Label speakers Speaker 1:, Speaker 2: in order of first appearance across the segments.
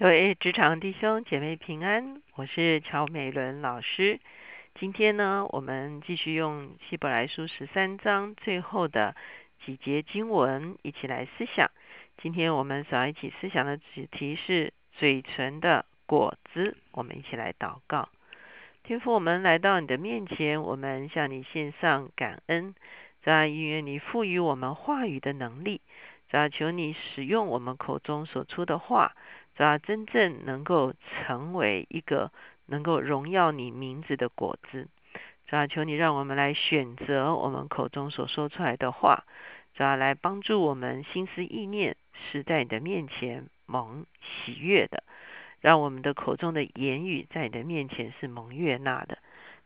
Speaker 1: 各位职场弟兄姐妹平安，我是乔美伦老师。今天呢，我们继续用希伯来书十三章最后的几节经文一起来思想。今天我们所要一起思想的主题是嘴唇的果子。我们一起来祷告，天父，我们来到你的面前，我们向你献上感恩，在因为你赋予我们话语的能力，在求你使用我们口中所出的话。主要真正能够成为一个能够荣耀你名字的果子，主要求你让我们来选择我们口中所说出来的话，主要来帮助我们心思意念是在你的面前蒙喜悦的，让我们的口中的言语在你的面前是蒙悦纳的。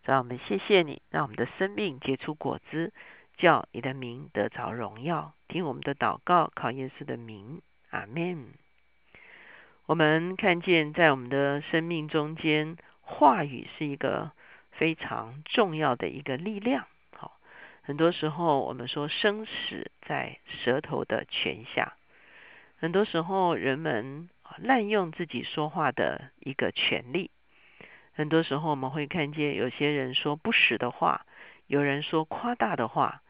Speaker 1: 主要我们谢谢你，让我们的生命结出果子，叫你的名得着荣耀。听我们的祷告，靠耶稣的名，阿门。我们看见，在我们的生命中间，话语是一个非常重要的一个力量。好，很多时候我们说生死在舌头的权下，很多时候人们滥用自己说话的一个权利。很多时候我们会看见有些人说不实的话，有人说夸大的话，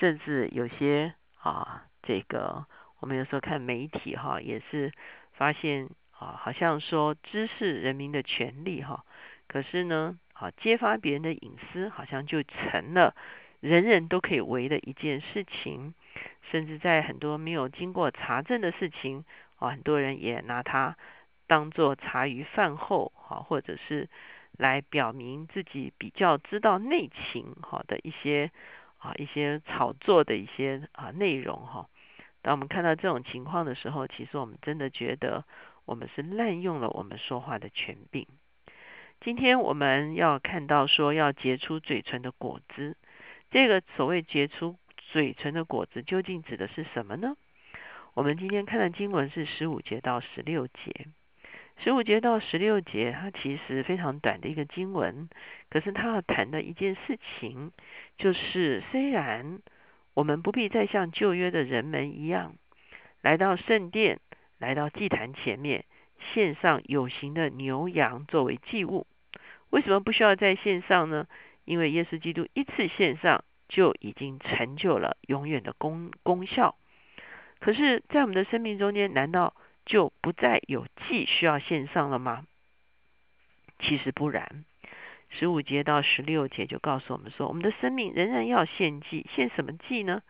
Speaker 1: 甚至有些啊，这个我们有时候看媒体哈，也是发现。啊，好像说知识人民的权利哈，可是呢，啊，揭发别人的隐私，好像就成了人人都可以为的一件事情，甚至在很多没有经过查证的事情，啊，很多人也拿它当做茶余饭后，哈，或者是来表明自己比较知道内情，哈的一些啊一些炒作的一些啊内容，哈。当我们看到这种情况的时候，其实我们真的觉得。我们是滥用了我们说话的权柄。今天我们要看到说要结出嘴唇的果子，这个所谓结出嘴唇的果子，究竟指的是什么呢？我们今天看的经文是十五节到十六节。十五节到十六节，它其实非常短的一个经文，可是它要谈的一件事情，就是虽然我们不必再像旧约的人们一样来到圣殿。来到祭坛前面，献上有形的牛羊作为祭物。为什么不需要在线上呢？因为耶稣基督一次献上就已经成就了永远的功功效。可是，在我们的生命中间，难道就不再有祭需要献上了吗？其实不然。十五节到十六节就告诉我们说，我们的生命仍然要献祭。献什么祭呢？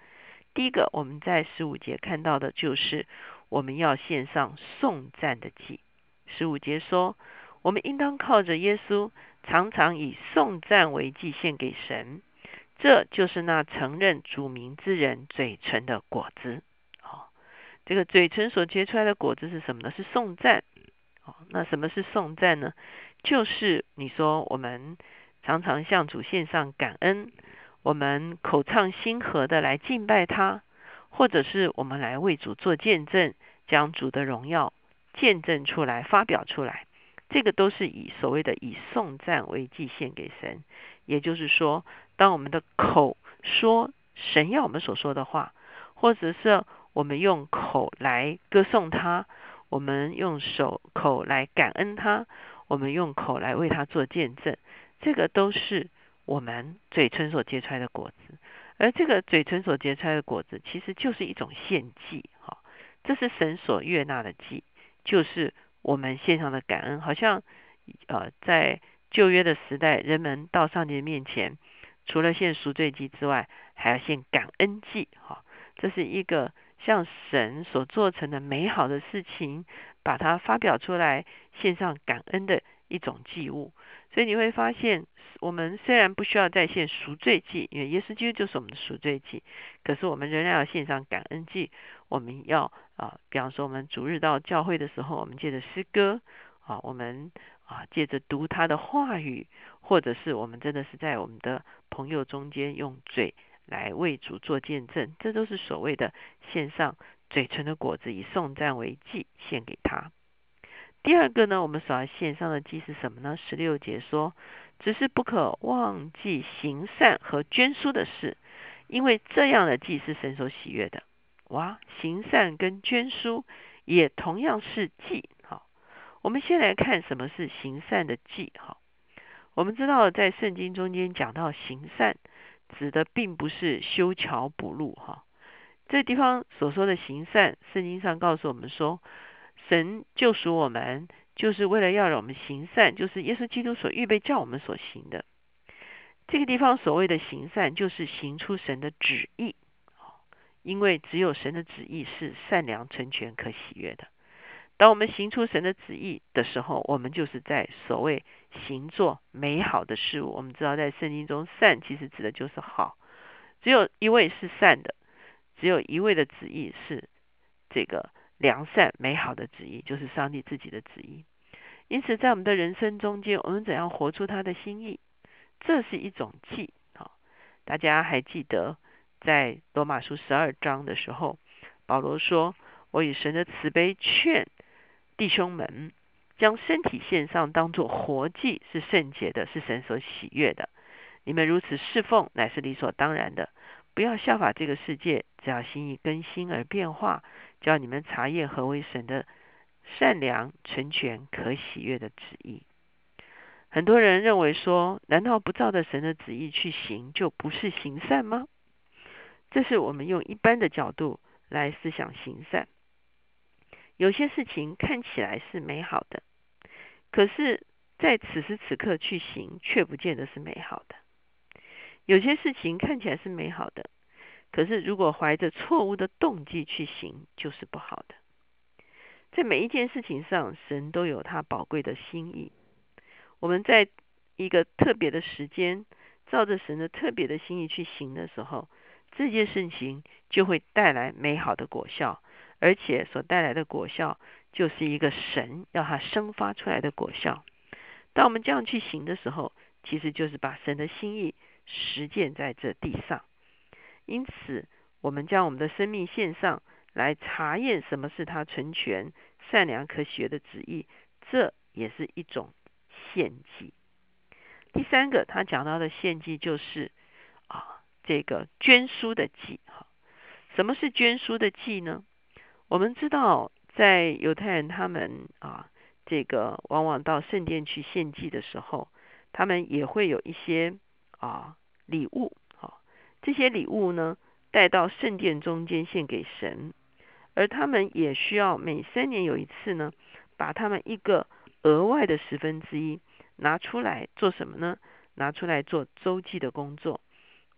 Speaker 1: 第一个，我们在十五节看到的就是。我们要献上颂赞的祭。十五节说，我们应当靠着耶稣，常常以颂赞为祭献给神。这就是那承认主名之人嘴唇的果子。哦，这个嘴唇所结出来的果子是什么呢？是颂赞。哦，那什么是颂赞呢？就是你说我们常常向主献上感恩，我们口唱心和的来敬拜他。或者是我们来为主做见证，将主的荣耀见证出来、发表出来，这个都是以所谓的以颂赞为祭献给神。也就是说，当我们的口说神要我们所说的话，或者是我们用口来歌颂他，我们用手口来感恩他，我们用口来为他做见证，这个都是我们嘴唇所结出来的果子。而这个嘴唇所结出来的果子，其实就是一种献祭，哈，这是神所悦纳的祭，就是我们献上的感恩。好像，呃，在旧约的时代，人们到上帝面前，除了献赎罪祭之外，还要献感恩祭，哈，这是一个向神所做成的美好的事情，把它发表出来，献上感恩的一种祭物。所以你会发现。我们虽然不需要再献赎罪祭，因为耶稣基督就是我们的赎罪祭，可是我们仍然要献上感恩祭。我们要啊，比方说我们逐日到教会的时候，我们借着诗歌啊，我们啊借着读他的话语，或者是我们真的是在我们的朋友中间用嘴来为主做见证，这都是所谓的献上嘴唇的果子，以颂赞为祭献给他。第二个呢，我们所要献上的祭是什么呢？十六节说。只是不可忘记行善和捐书的事，因为这样的祭是神所喜悦的。哇，行善跟捐书也同样是祭。好，我们先来看什么是行善的记哈。我们知道在圣经中间讲到行善，指的并不是修桥补路哈。这地方所说的行善，圣经上告诉我们说，神救赎我们，就是为了要让我们行善，就是耶稣基督所预备叫我们所行的。这个地方所谓的行善，就是行出神的旨意，因为只有神的旨意是善良、成全、可喜悦的。当我们行出神的旨意的时候，我们就是在所谓行做美好的事物。我们知道，在圣经中，善其实指的就是好，只有一位是善的。只有一位的旨意是这个良善美好的旨意，就是上帝自己的旨意。因此，在我们的人生中间，我们怎样活出他的心意，这是一种记。好，大家还记得在罗马书十二章的时候，保罗说：“我以神的慈悲劝弟兄们，将身体献上，当作活祭，是圣洁的，是神所喜悦的。你们如此侍奉，乃是理所当然的。”不要效法这个世界，只要心意更新而变化，叫你们查验何为神的善良、成全、可喜悦的旨意。很多人认为说，难道不照着神的旨意去行，就不是行善吗？这是我们用一般的角度来思想行善。有些事情看起来是美好的，可是，在此时此刻去行，却不见得是美好的。有些事情看起来是美好的，可是如果怀着错误的动机去行，就是不好的。在每一件事情上，神都有他宝贵的心意。我们在一个特别的时间，照着神的特别的心意去行的时候，这件事情就会带来美好的果效，而且所带来的果效就是一个神要他生发出来的果效。当我们这样去行的时候，其实就是把神的心意。实践在这地上，因此我们将我们的生命献上来查验什么是他成全、善良、可学的旨意，这也是一种献祭。第三个，他讲到的献祭就是啊，这个捐书的祭。哈，什么是捐书的祭呢？我们知道，在犹太人他们啊，这个往往到圣殿去献祭的时候，他们也会有一些。啊，礼物，这些礼物呢，带到圣殿中间献给神，而他们也需要每三年有一次呢，把他们一个额外的十分之一拿出来做什么呢？拿出来做周济的工作，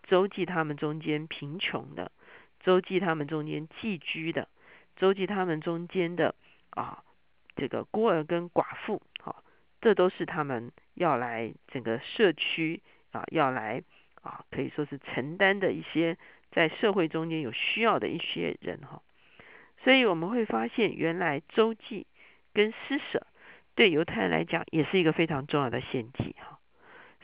Speaker 1: 周济他们中间贫穷的，周济他们中间寄居的，周济他们中间的啊，这个孤儿跟寡妇，好，这都是他们要来整个社区。啊，要来啊，可以说是承担的一些在社会中间有需要的一些人哈，所以我们会发现，原来周济跟施舍对犹太人来讲也是一个非常重要的献祭哈。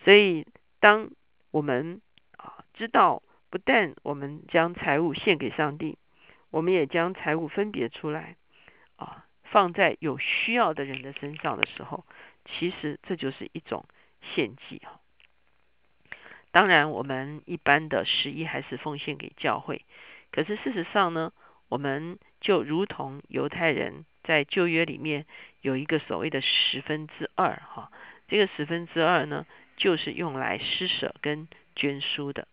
Speaker 1: 所以当我们啊知道，不但我们将财物献给上帝，我们也将财物分别出来啊，放在有需要的人的身上的时候，其实这就是一种献祭哈。当然，我们一般的十一还是奉献给教会。可是事实上呢，我们就如同犹太人在旧约里面有一个所谓的十分之二，哈，这个十分之二呢，就是用来施舍跟捐书的。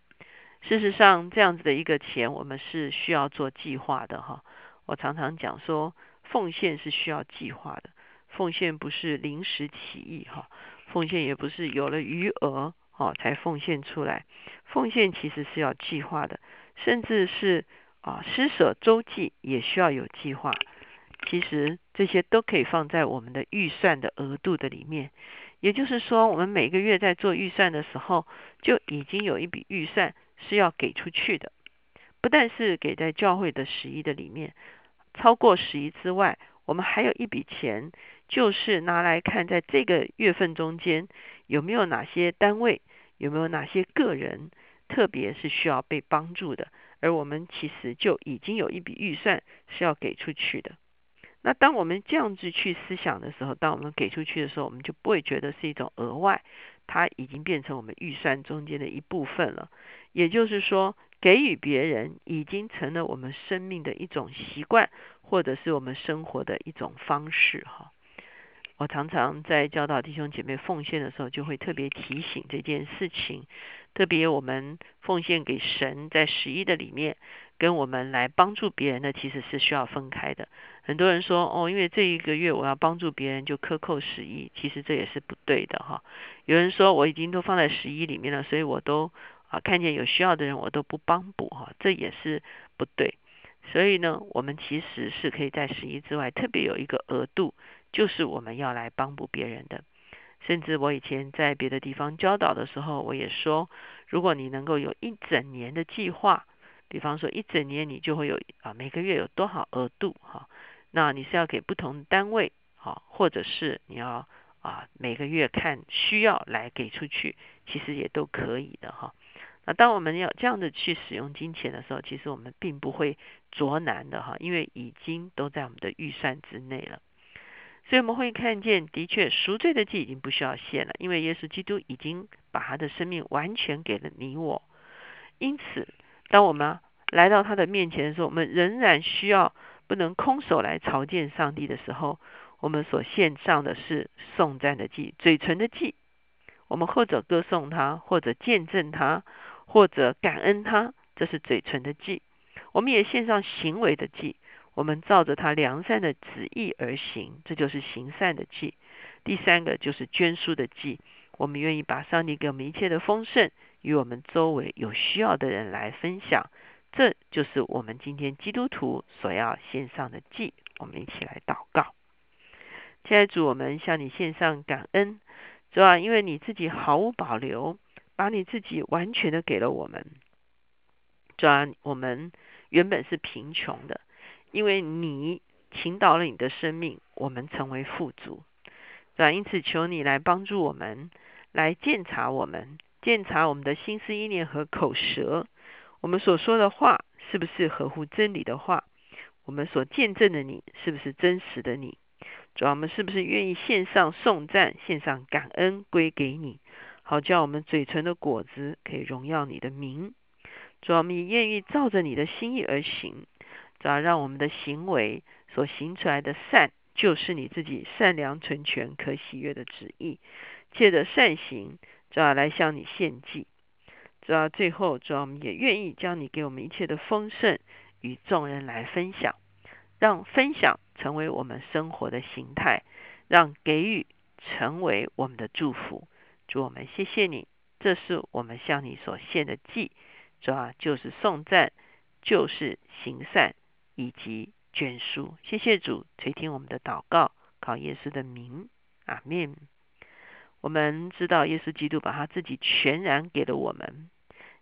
Speaker 1: 事实上，这样子的一个钱，我们是需要做计划的，哈。我常常讲说，奉献是需要计划的，奉献不是临时起意，哈，奉献也不是有了余额。哦，才奉献出来。奉献其实是要计划的，甚至是啊施舍周记也需要有计划。其实这些都可以放在我们的预算的额度的里面。也就是说，我们每个月在做预算的时候，就已经有一笔预算是要给出去的。不但是给在教会的十一的里面，超过十一之外，我们还有一笔钱，就是拿来看在这个月份中间。有没有哪些单位，有没有哪些个人，特别是需要被帮助的？而我们其实就已经有一笔预算是要给出去的。那当我们这样子去思想的时候，当我们给出去的时候，我们就不会觉得是一种额外，它已经变成我们预算中间的一部分了。也就是说，给予别人已经成了我们生命的一种习惯，或者是我们生活的一种方式，哈。我常常在教导弟兄姐妹奉献的时候，就会特别提醒这件事情。特别我们奉献给神，在十一的里面，跟我们来帮助别人的，其实是需要分开的。很多人说，哦，因为这一个月我要帮助别人，就克扣十一，其实这也是不对的哈。有人说，我已经都放在十一里面了，所以我都啊看见有需要的人，我都不帮补哈，这也是不对。所以呢，我们其实是可以在十一之外，特别有一个额度。就是我们要来帮补别人的，甚至我以前在别的地方教导的时候，我也说，如果你能够有一整年的计划，比方说一整年你就会有啊每个月有多少额度哈，那你是要给不同单位啊，或者是你要啊每个月看需要来给出去，其实也都可以的哈。那当我们要这样的去使用金钱的时候，其实我们并不会着难的哈，因为已经都在我们的预算之内了。所以我们会看见，的确赎罪的祭已经不需要献了，因为耶稣基督已经把他的生命完全给了你我。因此，当我们来到他的面前的时候，我们仍然需要不能空手来朝见上帝的时候，我们所献上的是颂赞的祭，嘴唇的祭。我们或者歌颂他，或者见证他，或者感恩他，这是嘴唇的祭。我们也献上行为的祭。我们照着他良善的旨意而行，这就是行善的祭。第三个就是捐书的祭，我们愿意把上帝给我们一切的丰盛与我们周围有需要的人来分享，这就是我们今天基督徒所要献上的祭。我们一起来祷告，亲爱主，我们向你献上感恩，主啊，因为你自己毫无保留，把你自己完全的给了我们。主啊，我们原本是贫穷的。因为你倾倒了你的生命，我们成为富足，是吧？因此，求你来帮助我们，来鉴察我们，鉴察我们的心思意念和口舌，我们所说的话是不是合乎真理的话？我们所见证的你是不是真实的你？主要我们是不是愿意献上颂赞，献上感恩归给你，好叫我们嘴唇的果子可以荣耀你的名？主要我们愿意照着你的心意而行。主要让我们的行为所行出来的善，就是你自己善良、纯全、可喜悦的旨意。借着善行，主要来向你献祭。主要最后，主要我们也愿意将你给我们一切的丰盛与众人来分享，让分享成为我们生活的形态，让给予成为我们的祝福。主我们谢谢你，这是我们向你所献的祭。主要就是颂赞，就是行善。以及卷书，谢谢主垂听我们的祷告，靠耶稣的名，阿门。我们知道耶稣基督把他自己全然给了我们，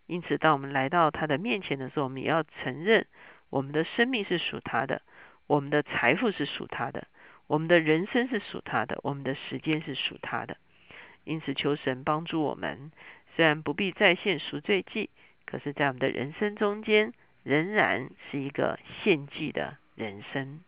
Speaker 1: 因此当我们来到他的面前的时候，我们也要承认我们的生命是属他的，我们的财富是属他的，我们的人生是属他的，我们的时间是属他的。因此求神帮助我们，虽然不必再现赎罪祭，可是在我们的人生中间。仍然是一个献祭的人生。